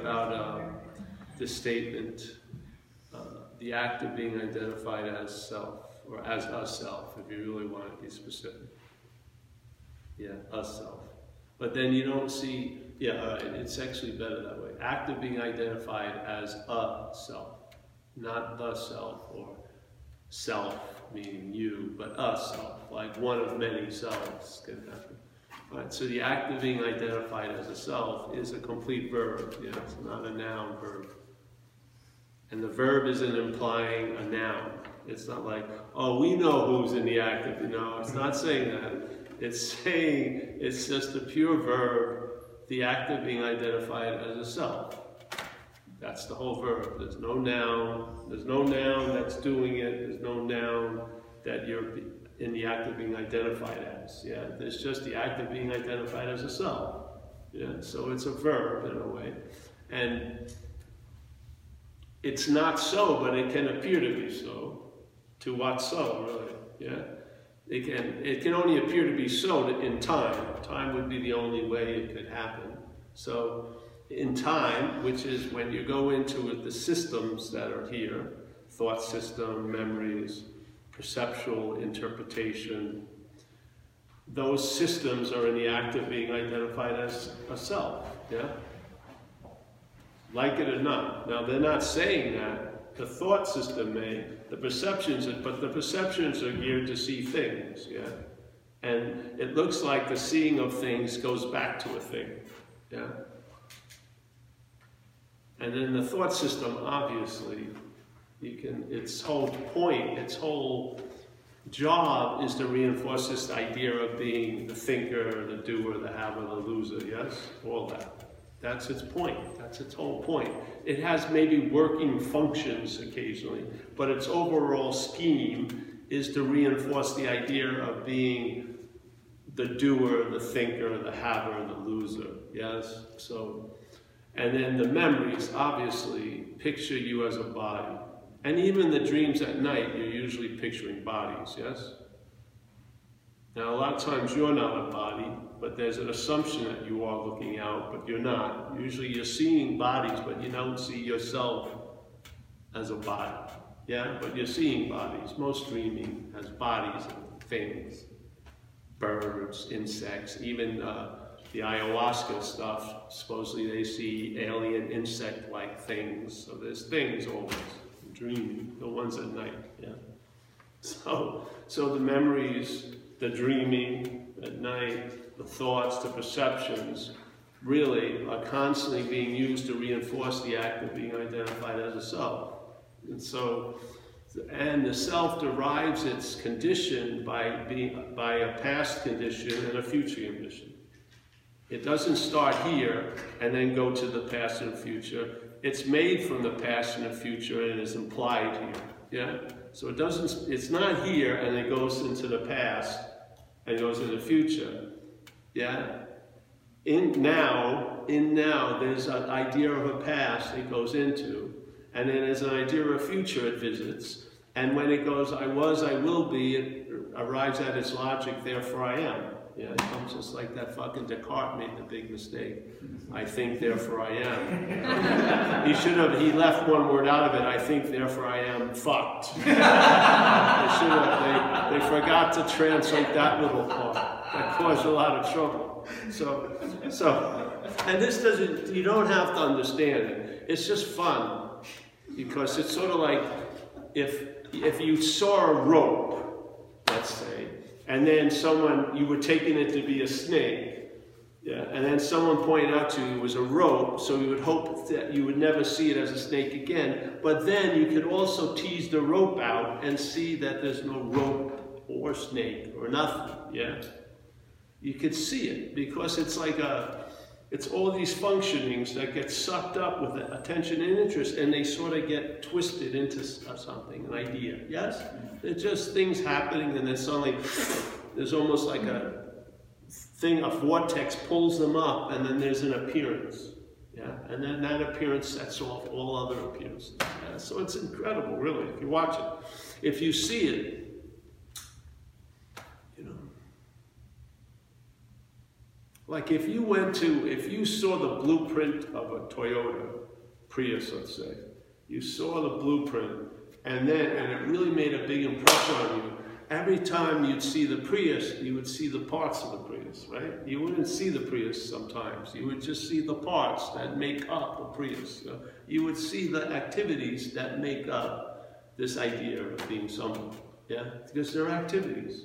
about uh, the statement, uh, the act of being identified as self, or as a self, if you really want to be specific. Yeah, a self. But then you don't see, yeah, right, it's actually better that way. Act of being identified as a self, not the self, or self meaning you, but a self, like one of many selves can happen. Right, so the act of being identified as a self is a complete verb, yeah, it's not a noun verb. And the verb isn't implying a noun. It's not like, oh, we know who's in the act of, no, it's not saying that. It's saying, it's just a pure verb, the act of being identified as a self. That's the whole verb. There's no noun. There's no noun that's doing it. There's no noun that you're in the act of being identified as. Yeah, there's just the act of being identified as a self. Yeah, so it's a verb in a way, and it's not so, but it can appear to be so. To what so, really? Yeah, it can. It can only appear to be so in time. Time would be the only way it could happen. So, in time, which is when you go into it, the systems that are here, thought system, memories, perceptual interpretation, those systems are in the act of being identified as a self, yeah? Like it or not. Now, they're not saying that. The thought system may, the perceptions, but the perceptions are geared to see things, yeah? And it looks like the seeing of things goes back to a thing, yeah? And then the thought system, obviously, you can, its whole point, its whole job is to reinforce this idea of being the thinker, the doer, the haver, the loser, yes? All that. That's its point. That's its whole point. It has maybe working functions occasionally, but its overall scheme is to reinforce the idea of being the doer, the thinker, the haver, the loser, yes? So, and then the memories, obviously, picture you as a body. And even the dreams at night, you're usually picturing bodies, yes? Now, a lot of times you're not a body, but there's an assumption that you are looking out, but you're not. Usually you're seeing bodies, but you don't see yourself as a body. Yeah, but you're seeing bodies. Most dreaming has bodies and things. Birds, insects, even uh, the ayahuasca stuff, supposedly they see alien insect-like things. So there's things always dreaming, the ones at night, yeah. So, so the memories, the dreaming at night, the thoughts, the perceptions, really are constantly being used to reinforce the act of being identified as a self. And so, and the self derives its condition by, being, by a past condition and a future condition. It doesn't start here and then go to the past and future it's made from the past and the future and is implied here. Yeah? So it doesn't, it's not here and it goes into the past and goes into the future. Yeah? In now, in now, there's an idea of a past it goes into, and then there's an idea of a future it visits. And when it goes, I was, I will be, it arrives at its logic, therefore I am. Yeah, it comes just like that fucking Descartes made the big mistake. I think, therefore I am. he should have, he left one word out of it, I think, therefore I am fucked. they should have, they, they forgot to translate that little part. That caused a lot of trouble. So, so, and this doesn't, you don't have to understand it. It's just fun. Because it's sort of like if, if you saw a rope, let's say, and then someone, you were taking it to be a snake, yeah, and then someone pointed out to you it was a rope, so you would hope that you would never see it as a snake again. But then you could also tease the rope out and see that there's no rope or snake or nothing, yeah? You could see it because it's like a, it's all these functionings that get sucked up with attention and interest and they sort of get twisted into uh, something, an idea, yes? They're just things happening and then suddenly there's almost like a thing, a vortex pulls them up and then there's an appearance. Yeah, and then that appearance sets off all other appearances. Yeah? So it's incredible, really, if you watch it. If you see it, you know. Like if you went to, if you saw the blueprint of a Toyota Prius, let's say, you saw the blueprint, and then, and it really made a big impression on you, every time you'd see the Prius, you would see the parts of the Prius, right? You wouldn't see the Prius sometimes. You would just see the parts that make up a Prius. You would see the activities that make up this idea of being someone, yeah? Because they're activities.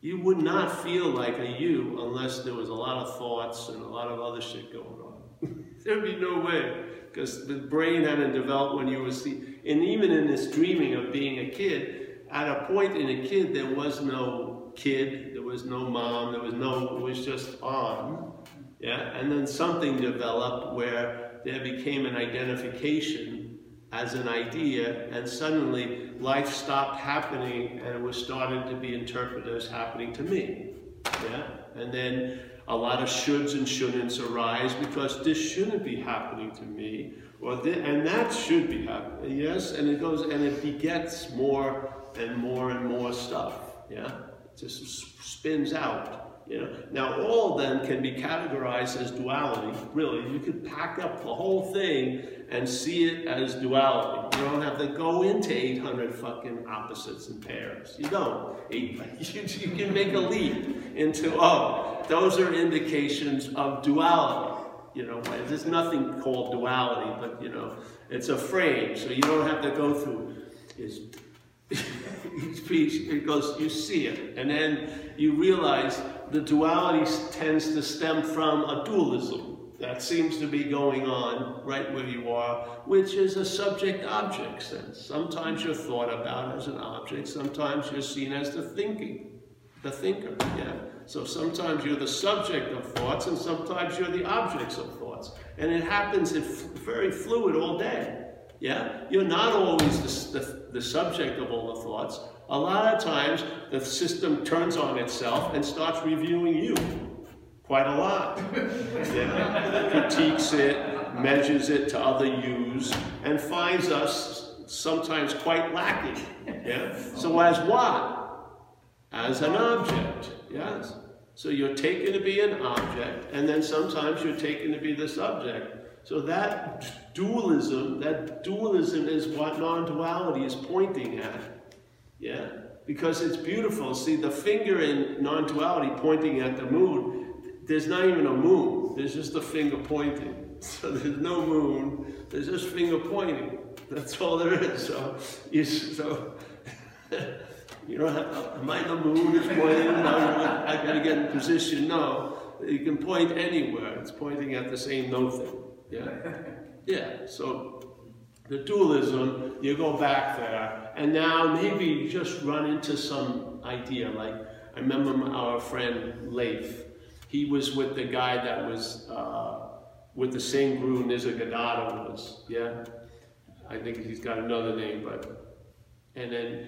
You would not feel like a you unless there was a lot of thoughts and a lot of other shit going on. There'd be no way, because the brain hadn't developed when you were see, and even in this dreaming of being a kid, at a point in a kid there was no kid, there was no mom, there was no, it was just on, yeah. And then something developed where there became an identification as an idea, and suddenly life stopped happening and it was starting to be interpreted as happening to me. Yeah? And then a lot of shoulds and shouldn'ts arise because this shouldn't be happening to me, or this, and that should be happening. Yes, and it goes and it begets more and more and more stuff. Yeah, it just spins out. You know, now all of them can be categorized as duality. Really, you could pack up the whole thing and see it as duality. You don't have to go into 800 fucking opposites and pairs. You don't. You, can make a leap into, oh, those are indications of duality. You know, there's nothing called duality, but you know, it's a frame, so you don't have to go through piece, it goes, you see it, and then you realize the duality tends to stem from a dualism that seems to be going on right where you are, which is a subject-object sense. Sometimes you're thought about as an object, sometimes you're seen as the thinking, the thinker, yeah. So sometimes you're the subject of thoughts, and sometimes you're the objects of thoughts. And it happens, it's very fluid all day. Yeah? You're not always the, the, the, subject of all the thoughts. A lot of times, the system turns on itself and starts reviewing you. Quite a lot. yeah? Critiques it, measures it to other yous, and finds us sometimes quite lacking. Yeah? So as what? As an object. Yes? So you're taken to be an object, and then sometimes you're taken to be the subject. So that dualism, that dualism is what non-duality is pointing at. Yeah? Because it's beautiful. See, the finger in non-duality pointing at the moon, there's not even a moon. There's just a finger pointing. So there's no moon. There's just finger pointing. That's all there is. So, you, so you don't have, am I the moon is pointing? No, I got to get in position. No, you can point anywhere. It's pointing at the same nothing. Yeah? Yeah, so the dualism, you go back there, and now maybe you just run into some idea. Like, I remember our friend Leif. He was with the guy that was uh, with the same guru Nisargadatta was, yeah? I think he's got another name, but, and then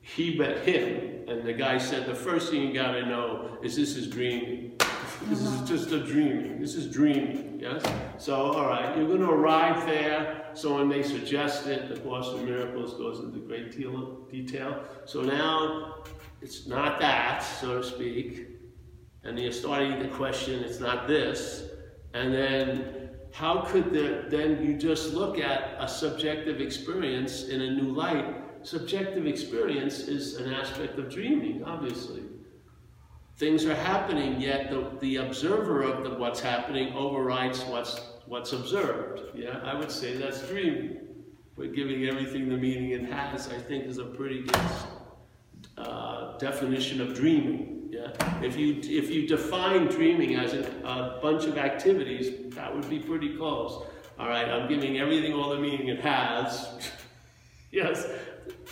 he met him, and the guy said, the first thing you gotta know is this is dreaming. This is just a dreaming. This is dreaming, yes? So, all right, you're going to arrive there. Someone may suggest it. The Course in Miracles goes into great detail. So now, it's not that, so to speak. And you're starting to question, it's not this. And then, how could the, then you just look at a subjective experience in a new light? Subjective experience is an aspect of dreaming, obviously things are happening, yet the, the observer of the, what's happening overrides what's, what's observed. Yeah, I would say that's dreaming. But giving everything the meaning it has, I think, is a pretty good uh, definition of dreaming. Yeah, if you if you define dreaming as a, a bunch of activities, that would be pretty close. All right, I'm giving everything all the meaning it has. yes,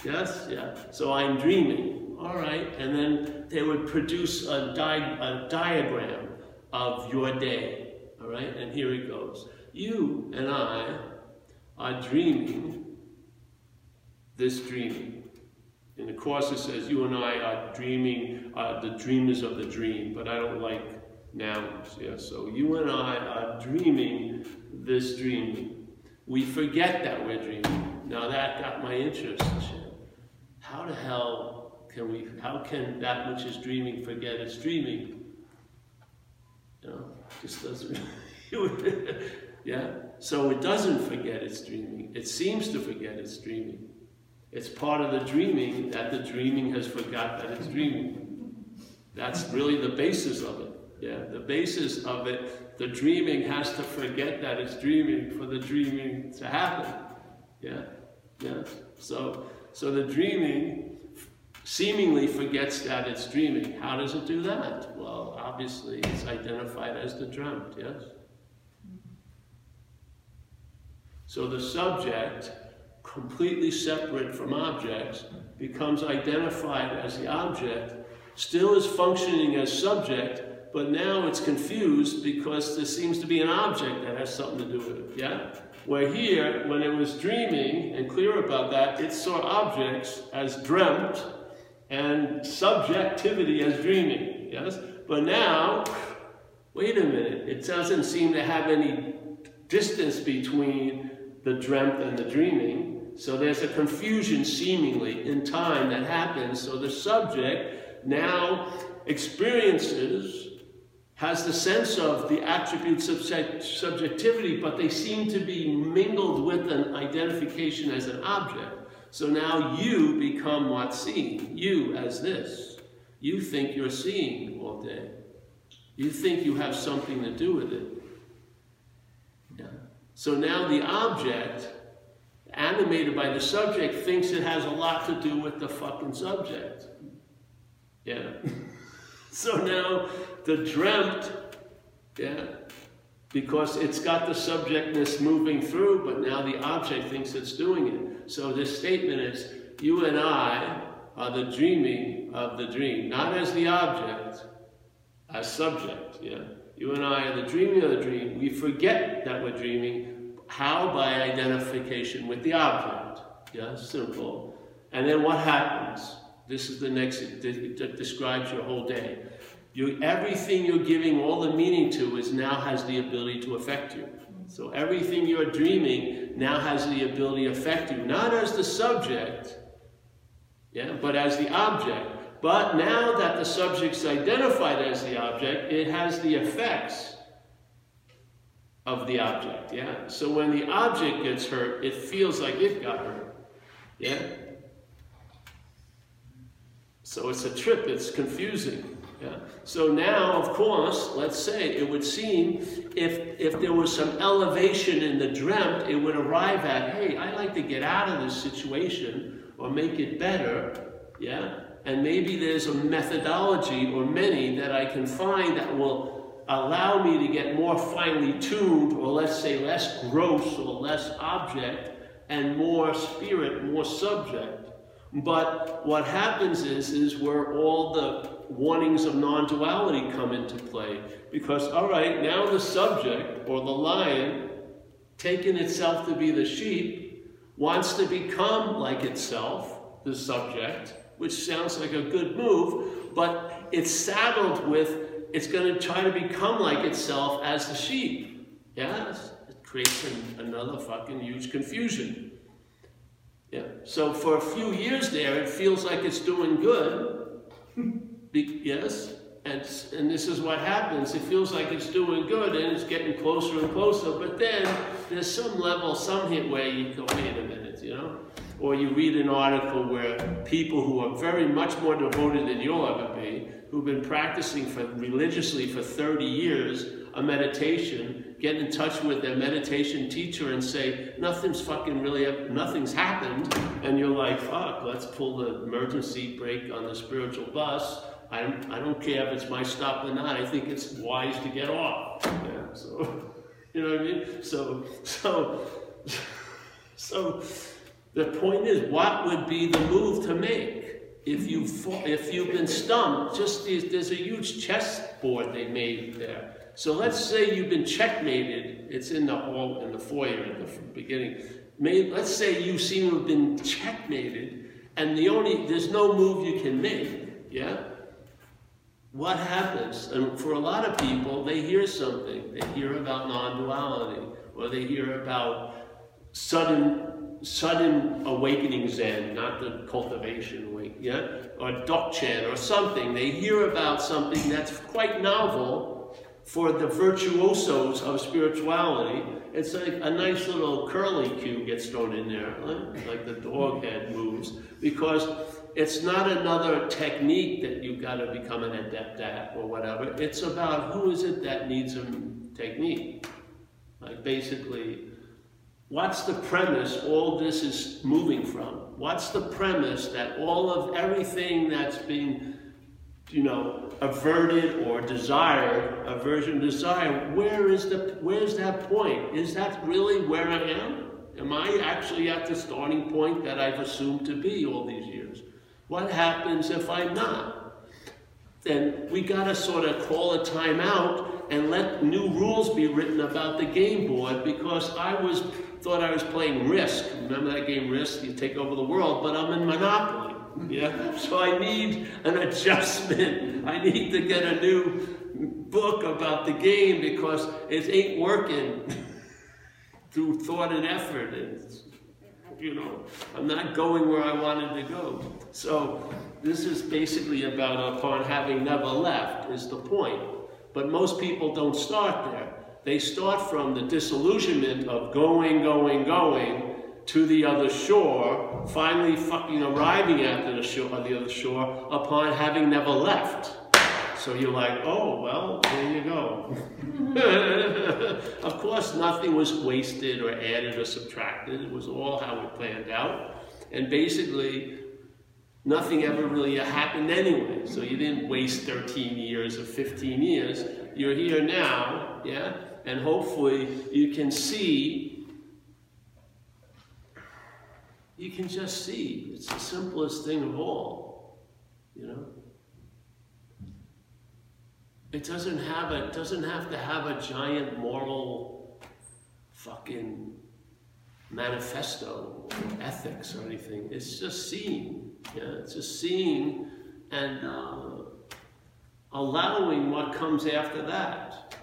yes, yeah. So I'm dreaming all right, and then they would produce a, di a diagram of your day, all right, and here it goes. You and I are dreaming this dreaming. In the Course it says, you and I are dreaming, uh, the dreamers of the dream, but I don't like nouns, yeah, so you and I are dreaming this dreaming. We forget that we're dreaming. Now that got my interest. How the hell can we, how can that which is dreaming forget it's dreaming? You know, Just doesn't. yeah? So it doesn't forget it's dreaming. It seems to forget it's dreaming. It's part of the dreaming that the dreaming has forgot that it's dreaming. That's really the basis of it. Yeah, the basis of it, the dreaming has to forget that it's dreaming for the dreaming to happen. Yeah, yeah. So, so the dreaming seemingly forgets that it's dreaming. How does it do that? Well, obviously it's identified as the dreamt, yes? So the subject, completely separate from objects, becomes identified as the object, still is functioning as subject, but now it's confused because there seems to be an object that has something to do with it, yeah? Where here, when it was dreaming and clear about that, it saw objects as dreamt and subjectivity as dreaming, yes? But now, wait a minute, it doesn't seem to have any distance between the dreamt and the dreaming. So there's a confusion seemingly in time that happens. So the subject now experiences has the sense of the attributes of subjectivity, but they seem to be mingled with an identification as an object. So now you become what's seen. You as this. You think you're seeing all day. You think you have something to do with it. Yeah. So now the object, animated by the subject, thinks it has a lot to do with the fucking subject. Yeah. so now the dreamt, yeah, because it's got the subjectness moving through, but now the object thinks it's doing it. So this statement is, you and I are the dreaming of the dream, not as the object, as subject, yeah. You and I are the dreaming of the dream. We forget that we're dreaming. How? By identification with the object. Yeah, simple. And then what happens? This is the next, it describes your whole day. You, everything you're giving all the meaning to is now has the ability to affect you. So everything you're dreaming now has the ability to affect you, not as the subject, yeah, but as the object. But now that the subject's identified as the object, it has the effects of the object. Yeah. So when the object gets hurt, it feels like it got hurt. Yeah. So it's a trip. It's confusing. Yeah. So now, of course, let's say it would seem if, if there was some elevation in the dreamt, it would arrive at, hey, I'd like to get out of this situation or make it better. Yeah. And maybe there's a methodology or many that I can find that will allow me to get more finely tuned or let's say less gross or less object and more spirit, more subject. But what happens is, is where all the warnings of non-duality come into play. Because, all right, now the subject, or the lion, taking itself to be the sheep, wants to become like itself, the subject, which sounds like a good move, but it's saddled with, it's going to try to become like itself as the sheep. Yes? It creates an, another fucking huge confusion. Yeah. So for a few years there, it feels like it's doing good. Yes? And, and this is what happens. It feels like it's doing good and it's getting closer and closer, but then there's some level, some hit where you go, wait a minute, you know? Or you read an article where people who are very much more devoted than you'll ever be, who've been practicing for religiously for 30 years a meditation, get in touch with their meditation teacher and say, nothing's fucking really, nothing's happened. And you're like, fuck, let's pull the emergency brake on the spiritual bus I don't, I don't care if it's my stop or not. I think it's wise to get off. Yeah, so, you know what I mean? So, so, so, the point is, what would be the move to make? If you if you've been stumped, just there's a huge chessboard they made there. So let's say you've been checkmated. It's in the hall in the foyer at the beginning. Maybe, let's say you seem to have been checkmated, and the only there's no move you can make. Yeah what happens? And for a lot of people, they hear something. They hear about non-duality, or they hear about sudden, sudden awakening Zen, not the cultivation awake, yeah, or Dzogchen or something. They hear about something that's quite novel for the virtuosos of spirituality, it's like a nice little curly cue gets thrown in there, like the dog head moves, because it's not another technique that you've got to become an adept at or whatever. It's about who is it that needs a technique. Like basically, what's the premise all this is moving from? What's the premise that all of everything that's being, you know, averted or desired, aversion, desire, where is the where's that point? Is that really where I am? Am I actually at the starting point that I've assumed to be all these years? What happens if I'm not? Then we got to sort of call a timeout and let new rules be written about the game board because I was thought I was playing Risk. Remember that game Risk? You take over the world, but I'm in Monopoly. Yeah, so I need an adjustment. I need to get a new book about the game because it ain't working through thought and effort. And, you know, I'm not going where I wanted to go. So this is basically about upon having never left is the point. But most people don't start there. They start from the disillusionment of going, going, going to the other shore, finally fucking arriving at the shore, the other shore upon having never left. So you're like, oh, well, there you go. of course, nothing was wasted or added or subtracted. It was all how it planned out. And basically, nothing ever really happened anyway. So you didn't waste 13 years or 15 years. You're here now, yeah? And hopefully you can see, you can just see. It's the simplest thing of all, you know? It doesn't have a, doesn't have to have a giant moral fucking manifesto or ethics or anything. It's just seeing. Yeah, it's just seeing and uh, allowing what comes after that.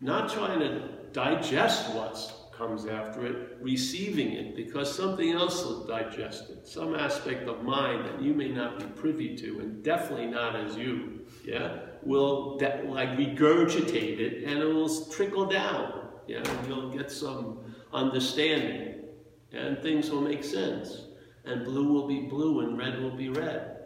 Not trying to digest what comes after it, receiving it, because something else will digest it. Some aspect of mind that you may not be privy to, and definitely not as you, yeah, will like regurgitate it and it will trickle down. Yeah, and you'll get some understanding and things will make sense. And blue will be blue and red will be red.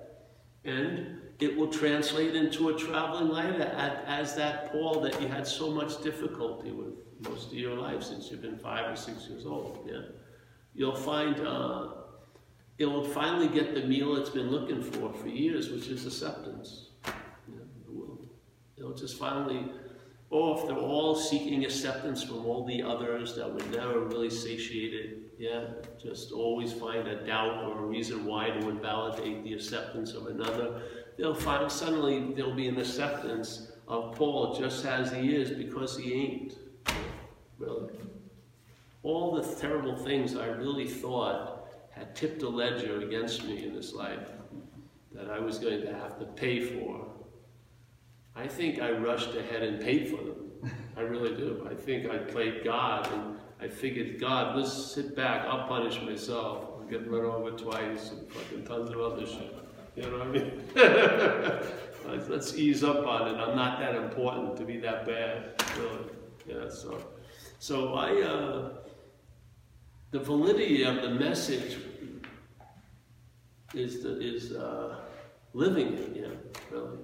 And it will translate into a traveling light as that Paul that you had so much difficulty with most of your life since you've been five or six years old. Yeah, You'll find uh, it will finally get the meal it's been looking for for years, which is acceptance. Yeah, it will. It'll just finally or if they're all seeking acceptance from all the others that were never really satiated, yeah, just always find a doubt or a reason why to invalidate the acceptance of another, they'll find suddenly there'll be an acceptance of Paul just as he is because he ain't. Really. All the terrible things I really thought had tipped a ledger against me in this life that I was going to have to pay for I think I rushed ahead and paid for them. I really do. I think I played God and I figured, God, let's sit back. I'll punish myself. I'll get run over twice and fucking tons of other shit. You know what I mean? let's ease up on it. I'm not that important to be that bad, really. Yeah, so, so I, uh, the validity of the message is, the, is uh, living it, yeah, really.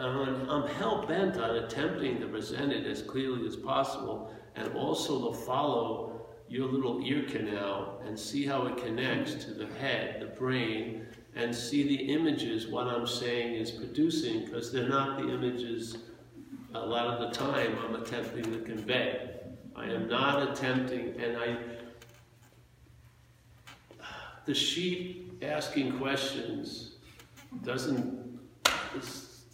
Uh-huh. And I'm hell bent on attempting to present it as clearly as possible and also to follow your little ear canal and see how it connects to the head, the brain, and see the images what I'm saying is producing because they're not the images a lot of the time I'm attempting to convey. I am not attempting, and I, the sheep asking questions doesn't,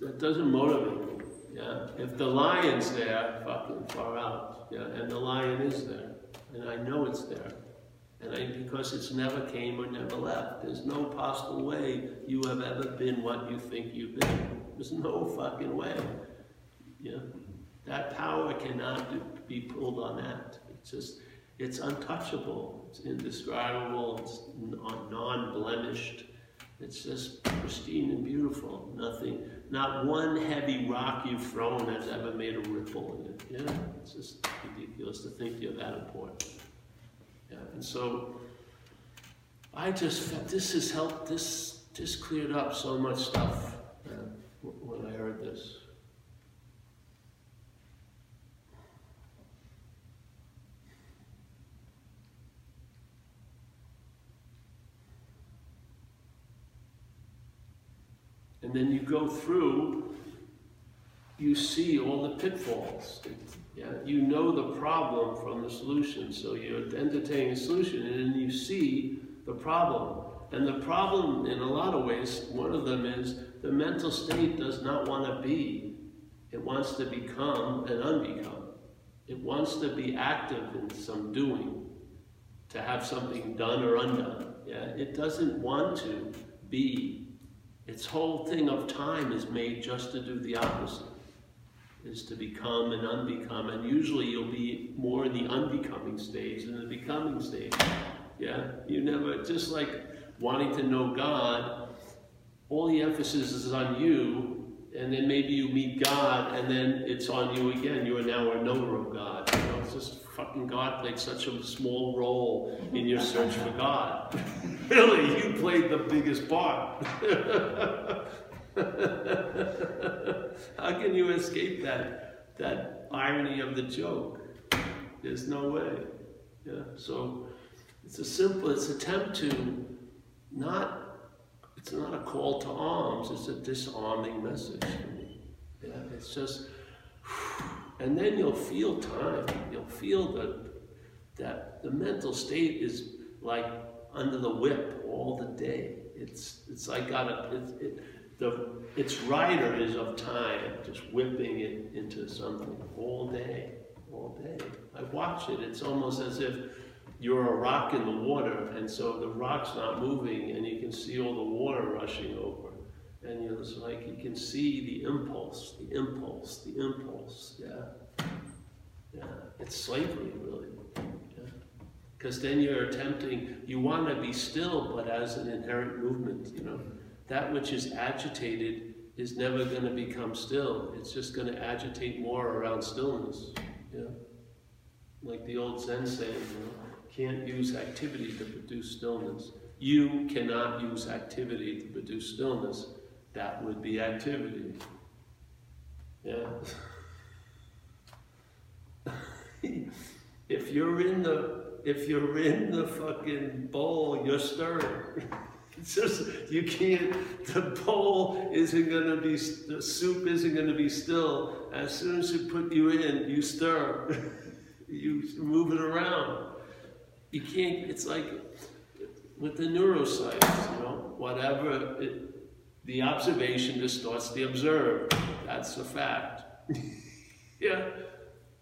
that doesn't motivate me. Yeah, if the lion's there, fucking far out. Yeah, and the lion is there, and I know it's there, and I because it's never came or never left. There's no possible way you have ever been what you think you've been. There's no fucking way. Yeah, that power cannot be pulled on that. It's just it's untouchable. It's indescribable. It's non-blemished It's just pristine and beautiful. Nothing, not one heavy rock you've thrown has ever made a ripple in it. Yeah, it's just ridiculous to think you're that important. Yeah, and so I just felt this has helped. This this cleared up so much stuff uh, when I heard this. And then you go through, you see all the pitfalls. Yeah, you know the problem from the solution. So you're entertaining a solution and then you see the problem. And the problem, in a lot of ways, one of them is the mental state does not want to be. It wants to become and unbecome. It wants to be active in some doing, to have something done or undone. Yeah, it doesn't want to be its whole thing of time is made just to do the opposite, is to become and unbecome. And usually you'll be more in the unbecoming stage than the becoming stage. Yeah, you never, just like wanting to know God, all the emphasis is on you, and then maybe you meet God, and then it's on you again. You are now a knower of God. You know, it's just fucking God played such a small role in your search for God. really, you played the biggest part. How can you escape that that irony of the joke? There's no way. Yeah. So it's a simple, it's attempt to not it's not a call to arms, it's a disarming message. Yeah, it's just and then you'll feel time. You'll feel that that the mental state is like under the whip all the day. It's it's like got a it, it, the its rider is of time, just whipping it into something all day, all day. I watch it. It's almost as if you're a rock in the water, and so the rock's not moving, and you can see all the water rushing over and you're just like you can see the impulse, the impulse, the impulse. Yeah, yeah. It's slavery, really. Because then you're attempting. You want to be still, but as an inherent movement. You know, that which is agitated is never going to become still. It's just going to agitate more around stillness. Yeah, like the old Zen saying. You know, can't use activity to produce stillness. You cannot use activity to produce stillness that would be activity. Yeah. if you're in the if you're in the fucking bowl, you're stirring. It's just you can't. The bowl isn't gonna be. The soup isn't gonna be still. As soon as you put you in, you stir. you move it around. You can't. It's like with the neuroscience, you know, whatever it, the observation distorts the observed. That's a fact. yeah.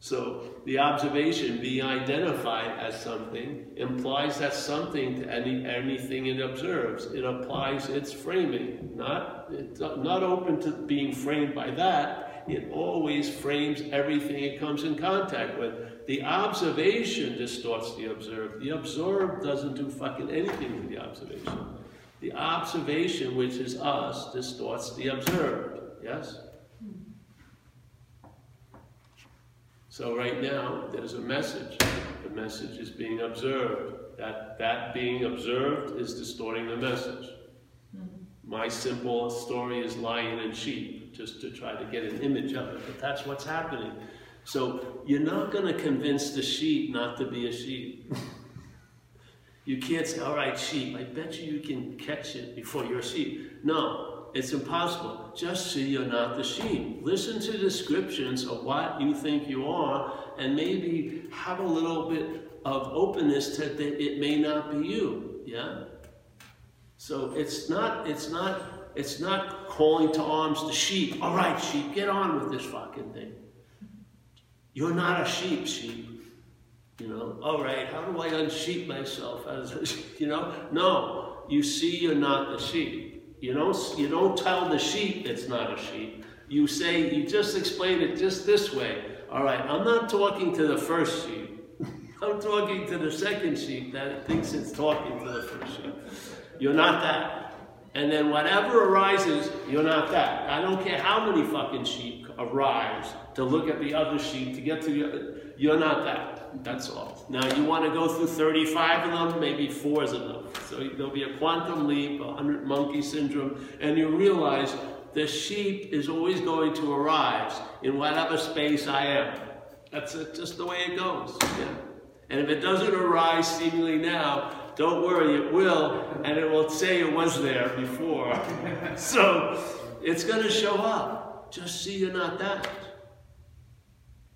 So the observation being identified as something implies that something to any anything it observes. It applies its framing, not it's not open to being framed by that. It always frames everything it comes in contact with. The observation distorts the observed. The observed doesn't do fucking anything with the observation. The observation, which is us, distorts the observed. Yes? So right now, there's a message. The message is being observed. That, that being observed is distorting the message. My simple story is lion and sheep, just to try to get an image of it, but that's what's happening. So you're not going to convince the sheep not to be a sheep. You can't say, all right, sheep, I bet you you can catch it before you're a sheep. No, it's impossible. Just see you're not the sheep. Listen to descriptions of what you think you are and maybe have a little bit of openness that it may not be you. Yeah? So it's not, it's not, it's not calling to arms the sheep. All right, sheep, get on with this fucking thing. You're not a sheep, sheep. You know, all right, how do I unsheep myself you know? No, you see you're not the sheep. You don't, you don't tell the sheep it's not a sheep. You say, you just explain it just this way. All right, I'm not talking to the first sheep. I'm talking to the second sheep that thinks it's talking to the first sheep. You're not that. And then whatever arises, you're not that. I don't care how many fucking sheep arise to look at the other sheep to get to you. You're not that. That's all. Now you want to go through 35 of them, maybe four is enough. So there'll be a quantum leap, a hundred monkey syndrome, and you realize the sheep is always going to arise in whatever space I am. That's just the way it goes. Yeah. And if it doesn't arise seemingly now, don't worry, it will, and it will say it was there before. so it's going to show up. Just see you're not that.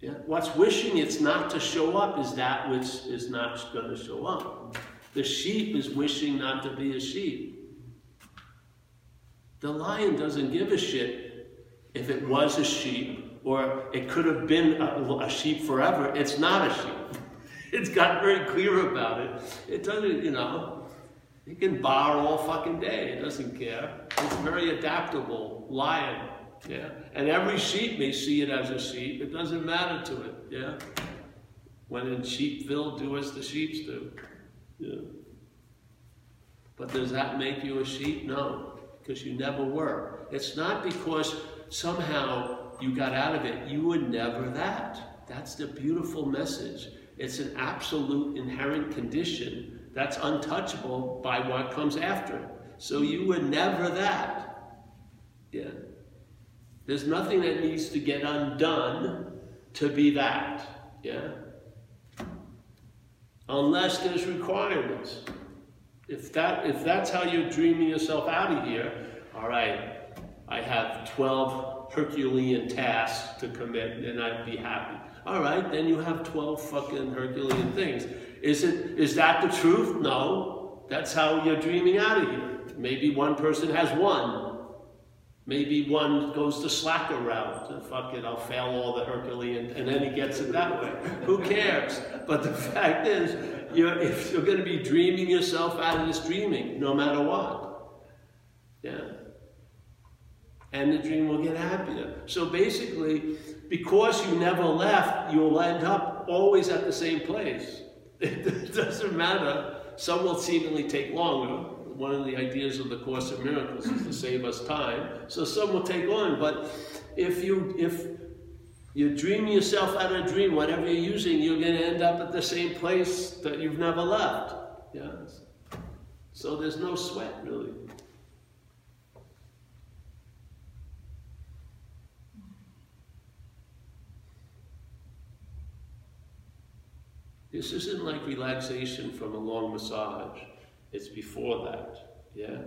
Yeah. What's wishing it's not to show up is that which is not going to show up. The sheep is wishing not to be a sheep. The lion doesn't give a shit if it was a sheep or it could have been a, a sheep forever. It's not a sheep. It's got very clear about it. It doesn't, you know, it can bar all fucking day. It doesn't care. It's very adaptable lion. Yeah. And every sheep may see it as a sheep. It doesn't matter to it. Yeah. When in sheepville, do as the sheeps do. Yeah. But does that make you a sheep? No, because you never were. It's not because somehow you got out of it. You were never that. That's the beautiful message. It's an absolute inherent condition that's untouchable by what comes after it. So you were never that. Yeah. There's nothing that needs to get undone to be that. Yeah. Unless there's requirements. If that if that's how you're dreaming yourself out of here, all right, I have 12 Herculean tasks to commit, and I'd be happy. All right, then you have 12 fucking Herculean things. Is it is that the truth? No. That's how you're dreaming out of here. Maybe one person has one. Maybe one goes the slacker route. And Fuck it, I'll fail all the Herculean, and then he gets it that way. Who cares? But the fact is, you're, if you're going to be dreaming yourself out of this dreaming, no matter what. Yeah. And the dream will get happier. So basically, because you never left, you'll end up always at the same place. It doesn't matter. Some will seemingly take longer. One of the ideas of the Course of Miracles is to save us time. So some will take on, But if you if you dream yourself out of a dream, whatever you're using, you're going to end up at the same place that you've never left. Yes. So there's no sweat really. This isn't like relaxation from a long massage. It's before that. Yeah?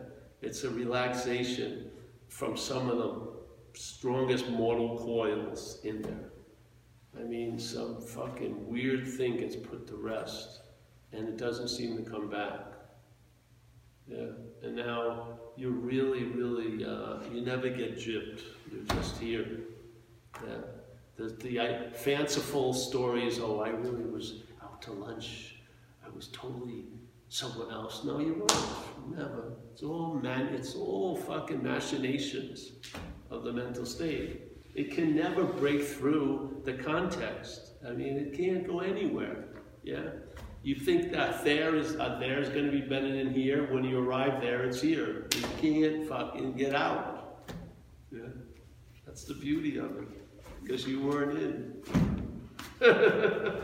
It's a relaxation from some of the strongest mortal coils in there. I mean, some fucking weird thing gets put to rest and it doesn't seem to come back. Yeah. And now you really, really, uh, you never get gypped. You're just here. Yeah. The, the I, fanciful stories, oh, I really was out to lunch. I was totally someone else. No, you weren't. Never. It's all man. It's all fucking machinations of the mental state. It can never break through the context. I mean, it can't go anywhere. Yeah. You think that there is uh, there is going to be better than here. When you arrive there, it's here. You can't fucking get out. Yeah. That's the beauty of it, because you weren't in.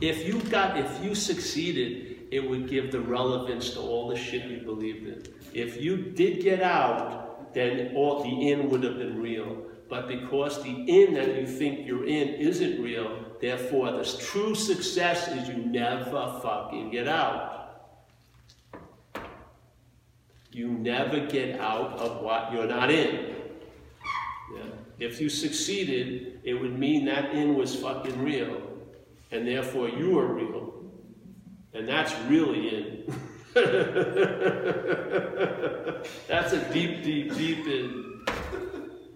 if you got, if you succeeded, it would give the relevance to all the shit you believed in. If you did get out, then all the in would have been real. But because the in that you think you're in isn't real, therefore the true success is you never fucking get out. You never get out of what you're not in. Yeah. If you succeeded, it would mean that in was fucking real, and therefore you are real. And that's really in. that's a deep, deep, deep in.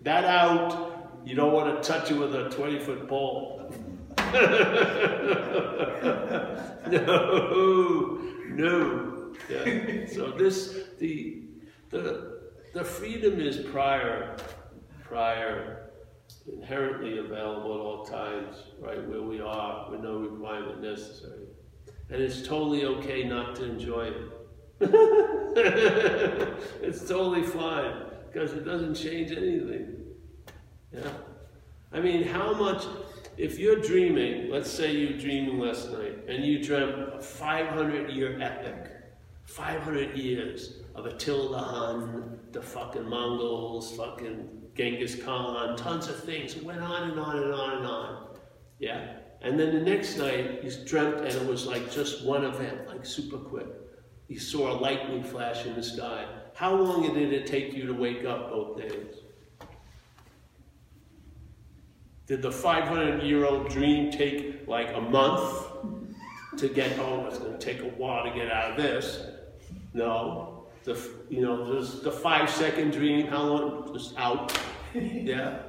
That out, you don't want to touch it with a 20 foot pole. no, no. Yeah. So this, the, the, the freedom is prior, prior inherently available at all times, right where we are, with no requirement necessary. And it's totally okay not to enjoy it. it's totally fine because it doesn't change anything. Yeah. I mean, how much, if you're dreaming, let's say you're dreaming last night and you dreamt a 500 year epic, 500 years of Attila the Hun, the fucking Mongols, fucking Genghis Khan, tons of things. Went on and on and on and on. Yeah. And then the next night, he's dreamt and it was like just one event, like super quick. He saw a lightning flash in the sky. How long did it take you to wake up both days? Did the 500 year old dream take like a month to get home? It's going to take a while to get out of this. No. The, you know, there's the five second dream, how long? Just out. yeah.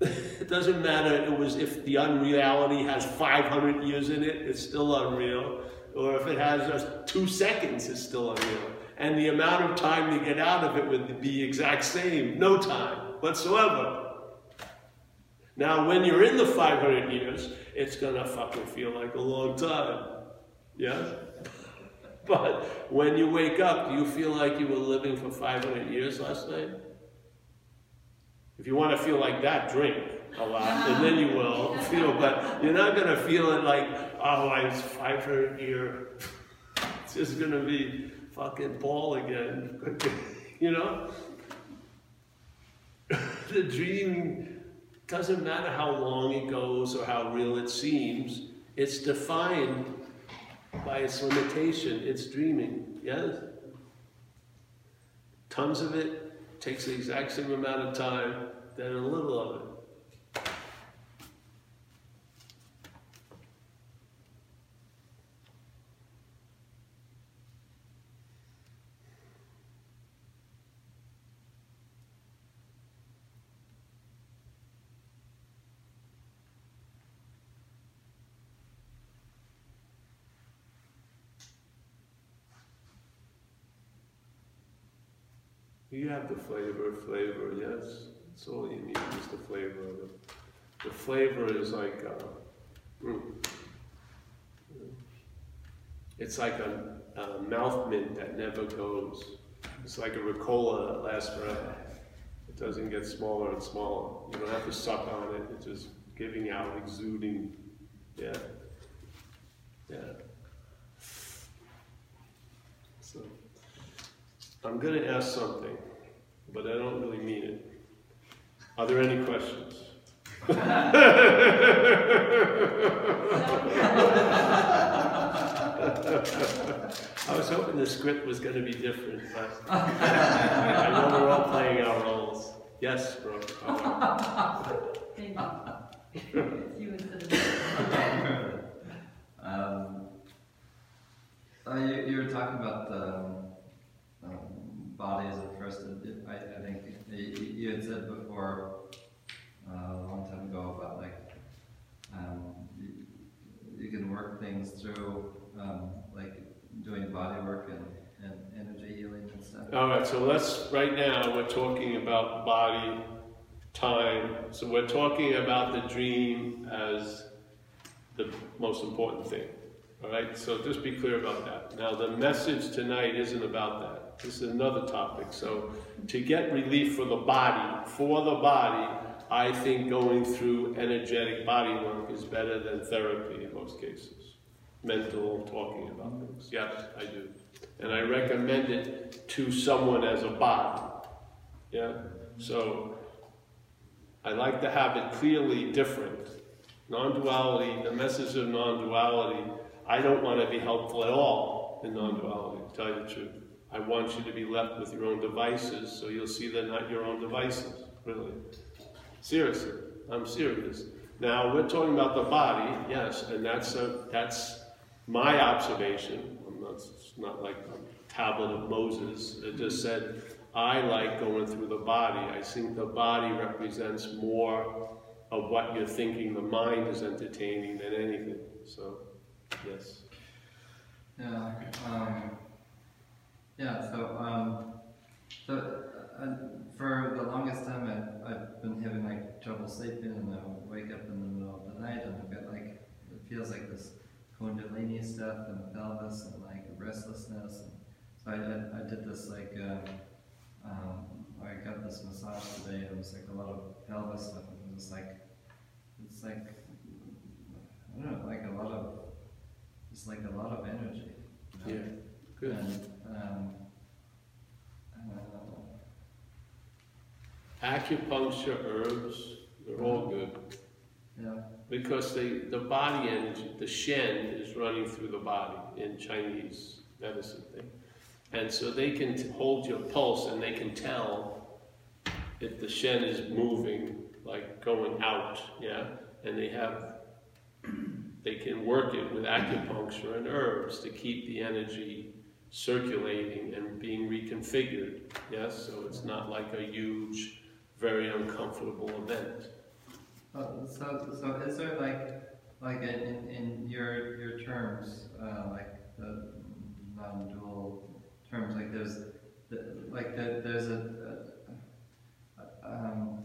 It doesn't matter it was if the unreality has 500 years in it, it's still unreal. Or if it has just two seconds, it's still unreal. And the amount of time to get out of it would be exact same, no time whatsoever. Now, when you're in the 500 years, it's gonna fucking feel like a long time. Yeah? But when you wake up, do you feel like you were living for 500 years last night? If you want to feel like that, drink a lot, and then you will feel, but you're not going to feel it like, oh, I was 500 year. It's just going to be fucking ball again. you know? the dream doesn't matter how long it goes or how real it seems, it's defined by its limitation. It's dreaming, yes? Tons of it takes the exact same amount of time than a little of it. You have the flavor, flavor, yes. That's all you need is the flavor of it. The flavor is like, mm, it's like a, a, mouth mint that never goes. It's like a Ricola that lasts forever. It doesn't get smaller and smaller. You don't have to suck on it. It's just giving out, exuding. Yeah. Yeah. So, I'm going to ask something, but I don't really mean it. Are there any questions? I was hoping the script was going to be different, but I know we're all playing our roles. Yes. Thank you. you um, uh, you, you, were talking about the um, body is a first. I, I think you had said before uh, a long time ago about like um, you, you, can work things through um, like doing body work and, and energy healing and stuff. All right, so let's right now we're talking about body, time. So we're talking about the dream as the most important thing. All right, so just be clear about that. Now, the message tonight isn't about that. This is another topic. So, to get relief for the body, for the body, I think going through energetic body work is better than therapy in most cases. Mental talking about things. Yes, I do. And I recommend it to someone as a body. Yeah? So, I like to have it clearly different. Non duality, the message of non duality I don't want to be helpful at all in non-duality, to tell you the truth. I want you to be left with your own devices, so you'll see they're not your own devices, really. Seriously, I'm serious. Now, we're talking about the body, yes, and that's, a, that's my observation. I'm not, it's not like a tablet of Moses. It just said, I like going through the body. I think the body represents more of what you're thinking the mind is entertaining than anything. So. Yes. Yeah. Um, yeah. So, um, so uh, for the longest time, I, I've been having like trouble sleeping, and I wake up in the middle of the night, and I've got like it feels like this kundalini stuff the pelvis, and like restlessness, and so I, I, I did this like, um, um, I got this massage today, and it was like a lot of pelvis stuff, and it was like, it's like, I don't know, like a lot of, it's like a lot of energy. you know? Yeah, good. And, um, Acupuncture, herbs, they're all good. yeah, Because they, the body energy, the shen is running through the body in Chinese medicine thing. And so they can t- hold your pulse and they can tell if the shen is moving, like going out, yeah? And they have, they can work it with acupuncture and herbs to keep the energy circulating and being reconfigured, yes? So it's not like a huge, very uncomfortable event. Uh, so, so is there like, like in, in, your, your terms, uh, like the non-dual terms, like there's, the, like the, there's a, a, a, um,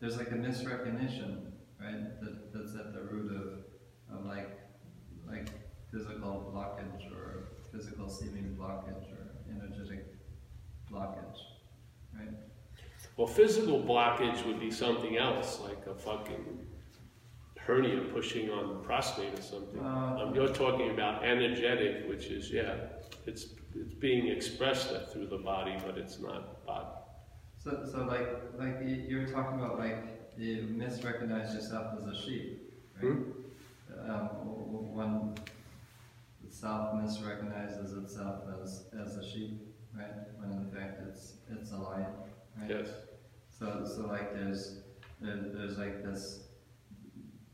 there's like a misrecognition, right? That, that's at the root of, of like, like physical blockage or physical seeming blockage or energetic blockage, right? Well, physical blockage would be something else, like a fucking hernia pushing on the prostate or something. Uh, Um, you're talking about energetic, which is, yeah, it's, it's being expressed through the body, but it's not body. So, so like, like you, were talking about like you misrecognize yourself as a sheep, right? Um, w- self misrecognizes itself as, as a sheep, right? When in fact it's it's a lion, right? Yes. So, so like there's there, there's like this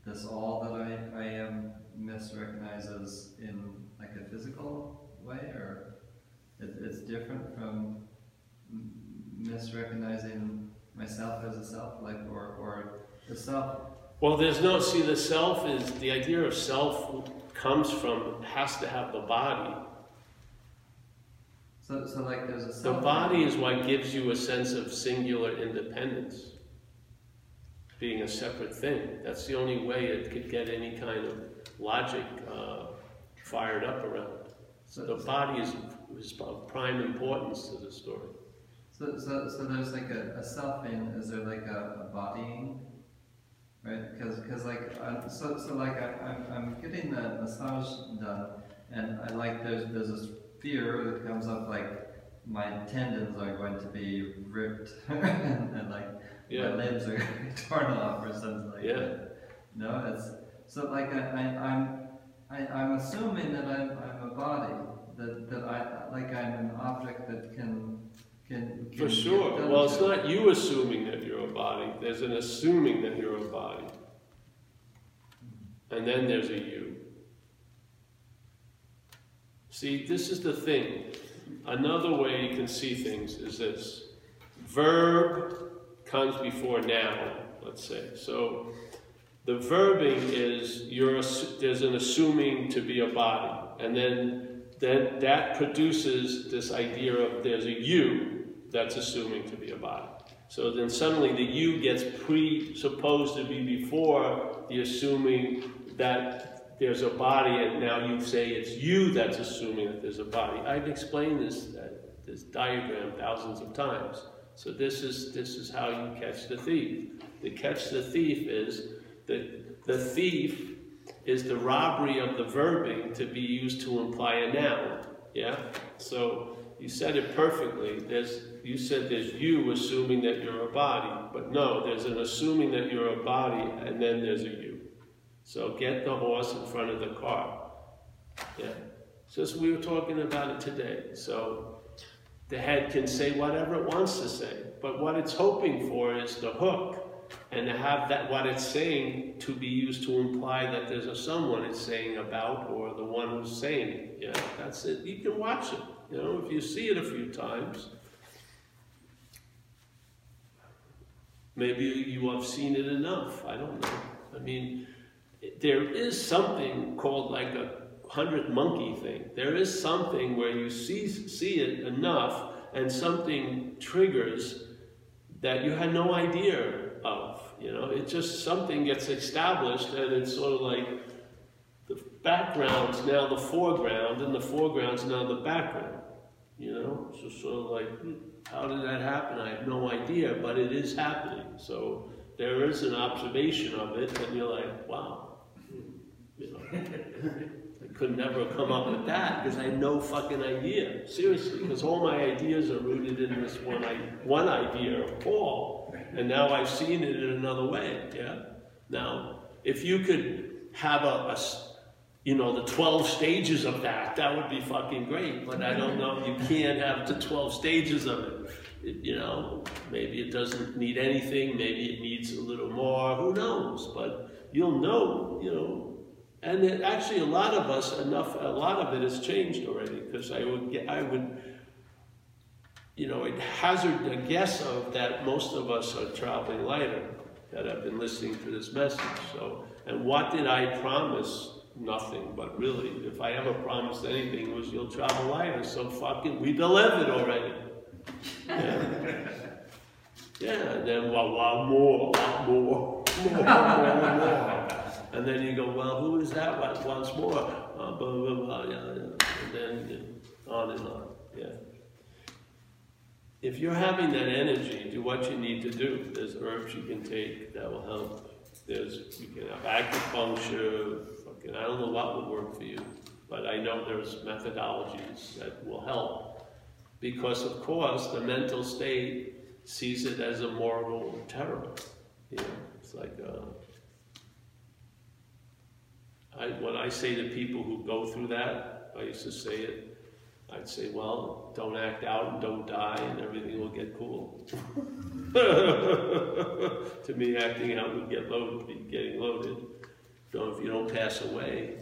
this all that I, I am misrecognizes in like a physical way, or it, it's different from misrecognizing myself as a self, like or or the self. Well, there's no, see, the self is, the idea of self comes from, has to have the body. So, so like there's a The body is what gives you a sense of singular independence, being a separate thing. That's the only way it could get any kind of logic uh, fired up around. So the body is, is of prime importance to the story. So, so, so there's like a, a selfing, is there like a, a bodying? Right? Because, cause like, I'm, so, so like I, I'm, I'm getting the massage done, and I like, there's, there's this fear that comes up like, my tendons are going to be ripped, and, and like, Yeah. my limbs are going to be torn off or something like Yeah. that. No, it's, so like I, I, I'm, I, I'm assuming that I'm, I'm a body, that, that I, like I'm an object that can, can. can For sure. Well, it's not you assuming that you're a body. There's an assuming that you're a body. And then there's a you. See, this is the thing. Another way you can see things is this. Verb comes before noun, let's say. So the verbing is you're there's an assuming to be a body. And then then that produces this idea of there's a you that's assuming to be a body. So then suddenly the you gets presupposed to be before the assuming that there's a body, and now you say it's you that's assuming that there's a body. I've explained this uh, this diagram thousands of times. So this is this is how you catch the thief. The catch the thief is that the thief is the robbery of the verbing to be used to imply a noun. Yeah? So you said it perfectly. There's you said there's you assuming that you're a body, but no, there's an assuming that you're a body and then there's a you. So get the horse in front of the car. Yeah. Just we were talking about it today. So the head can say whatever it wants to say, but what it's hoping for is the hook and to have that what it's saying to be used to imply that there's a someone it's saying about or the one who's saying it. Yeah, that's it. You can watch it. You know, if you see it a few times, maybe you have seen it enough. I don't know. I mean, there is something called like a hundred monkey thing. There is something where you see see it enough, and something triggers that you had no idea of. You know, it just something gets established, and it's sort of like the background's now the foreground, and the foreground's now the background. You know, so sort of like, hmm, how did that happen? I have no idea, but it is happening. So there is an observation of it, and you're like, wow, hmm, you know. I could never come up with that because I had no fucking idea. Seriously, because all my ideas are rooted in this one, I, one idea of Paul, and now I've seen it in another way. Yeah. Now, if you could have a, a you know, the 12 stages of that, that would be fucking great. But I don't know, you can't have the 12 stages of it. it. You know, maybe it doesn't need anything, maybe it needs a little more, who knows? But you'll know, you know. And it, actually, a lot of us, enough, a lot of it has changed already, because I would get, I would, you know, it hazard a guess of that most of us are traveling lighter that have been listening to this message. So, and what did I promise? Nothing, but really, if I ever promised anything, it was you'll travel lighter. So fucking, we delivered already. Yeah. yeah, and then well, lot more, a lot more, more, more, more. And then you go, well, who is that wants more? Uh, blah, blah, blah, yeah, yeah. And then on and on, yeah. If you're having that energy, do what you need to do. There's herbs you can take that will help. There's, you can have acupuncture, and I don't know what would work for you, but I know there's methodologies that will help. Because of course, the mental state sees it as a moral terror. You know, it's like, uh, I, I say to people who go through that, I used to say it, I'd say, well, don't act out and don't die and everything will get cool. to me, acting out would get loaded, getting loaded. So if you don't pass away,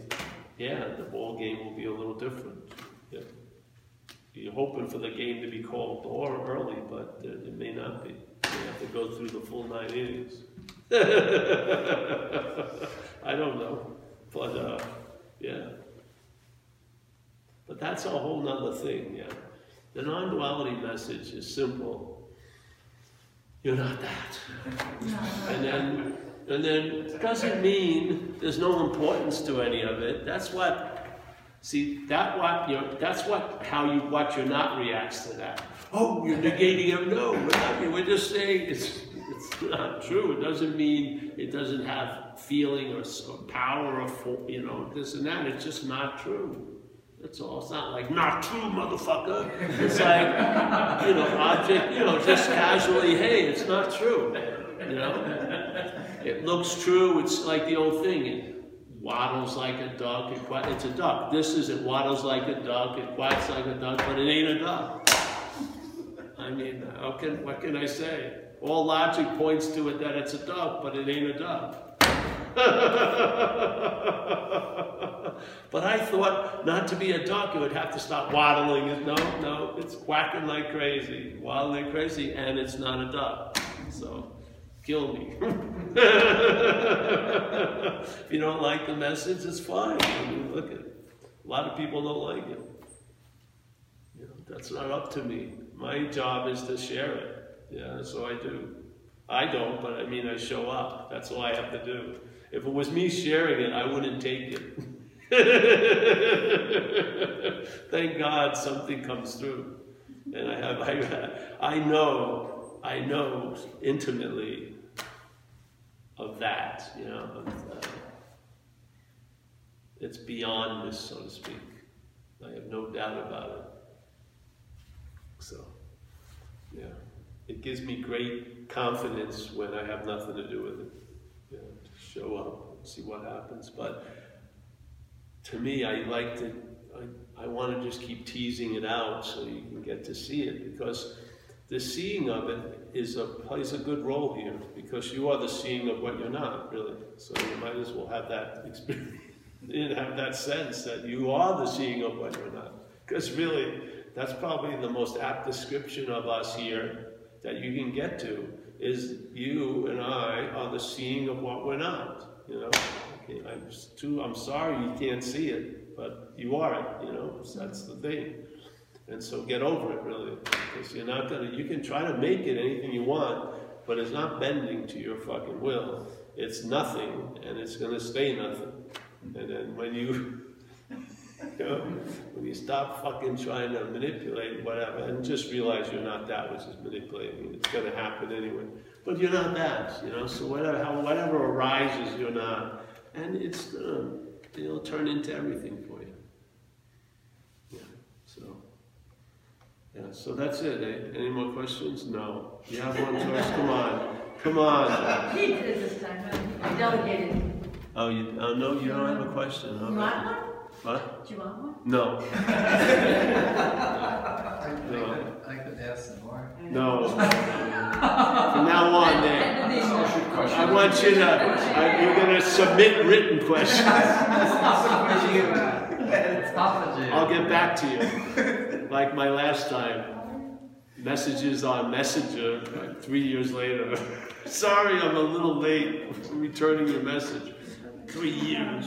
yeah, the ball game will be a little different. Yeah. You're hoping for the game to be called or early, but it may not be. You have to go through the full nine innings. I don't know, but uh, yeah. But that's a whole nother thing, yeah. The non-duality message is simple. You're not that. and then and then doesn't mean there's no importance to any of it. That's what, see, that what you know, that's what how you what you're not reacts to that. Oh, you're negating it. No, we're not. We're just saying it's it's not true. It doesn't mean it doesn't have feeling or, or power or you know this and that. It's just not true. That's all. It's not like not true, motherfucker. It's like you know, object. You know, just casually. Hey, it's not true. You know. It looks true. It's like the old thing. It waddles like a duck. It it's a duck. This is it waddles like a duck. It quacks like a duck, but it ain't a duck. I mean, how can, what can I say? All logic points to it that it's a duck, but it ain't a duck. but I thought not to be a duck, it would have to stop waddling. No, no, it's quacking like crazy, waddling crazy, and it's not a duck. So kill me. if you don't like the message, it's fine. I mean, look at it. A lot of people don't like it. You know, that's not up to me. My job is to share it. Yeah, so I do. I don't, but I mean, I show up. That's all I have to do. If it was me sharing it, I wouldn't take it. Thank God something comes through. And I have, I, I know, I know intimately of that, you know, of, uh, it's beyond this, so to speak. I have no doubt about it. So, yeah, it gives me great confidence when I have nothing to do with it. You know, to show up and see what happens. But to me, I like to, I, I want to just keep teasing it out so you can get to see it because the seeing of it is a, plays a good role here because you are the seeing of what you're not, really. So you might as well have that experience, have that sense that you are the seeing of what you're not. Because really, that's probably the most apt description of us here that you can get to is you and I are the seeing of what we're not. You know, okay, I'm too. I'm sorry you can't see it, but you are it. You know, that's the thing. And so get over it, really, because you're not gonna. You can try to make it anything you want, but it's not bending to your fucking will. It's nothing, and it's gonna stay nothing. And then when you You know, when you stop fucking trying to manipulate whatever, and just realize you're not that which is manipulating, it's gonna happen anyway. But you're not that, you know, so whatever, whatever arises, you're not. And it's gonna, it'll turn into everything for you. Yeah, so. Yeah, so that's it. eh? Any more questions? No. You have one, Joyce? Come on. Come on. He did it this time, huh? delegated. Oh, you, oh, no, you don't have a question. You want one? What? Do you want one? No. I, I, No. could, I could ask some more. No. From now on, then. I want you to, I, you're gonna submit written questions. Stop it, I'll get back to you. Like my last time. Messages on Messenger, three years later. Sorry, I'm a little late returning your message. Three years.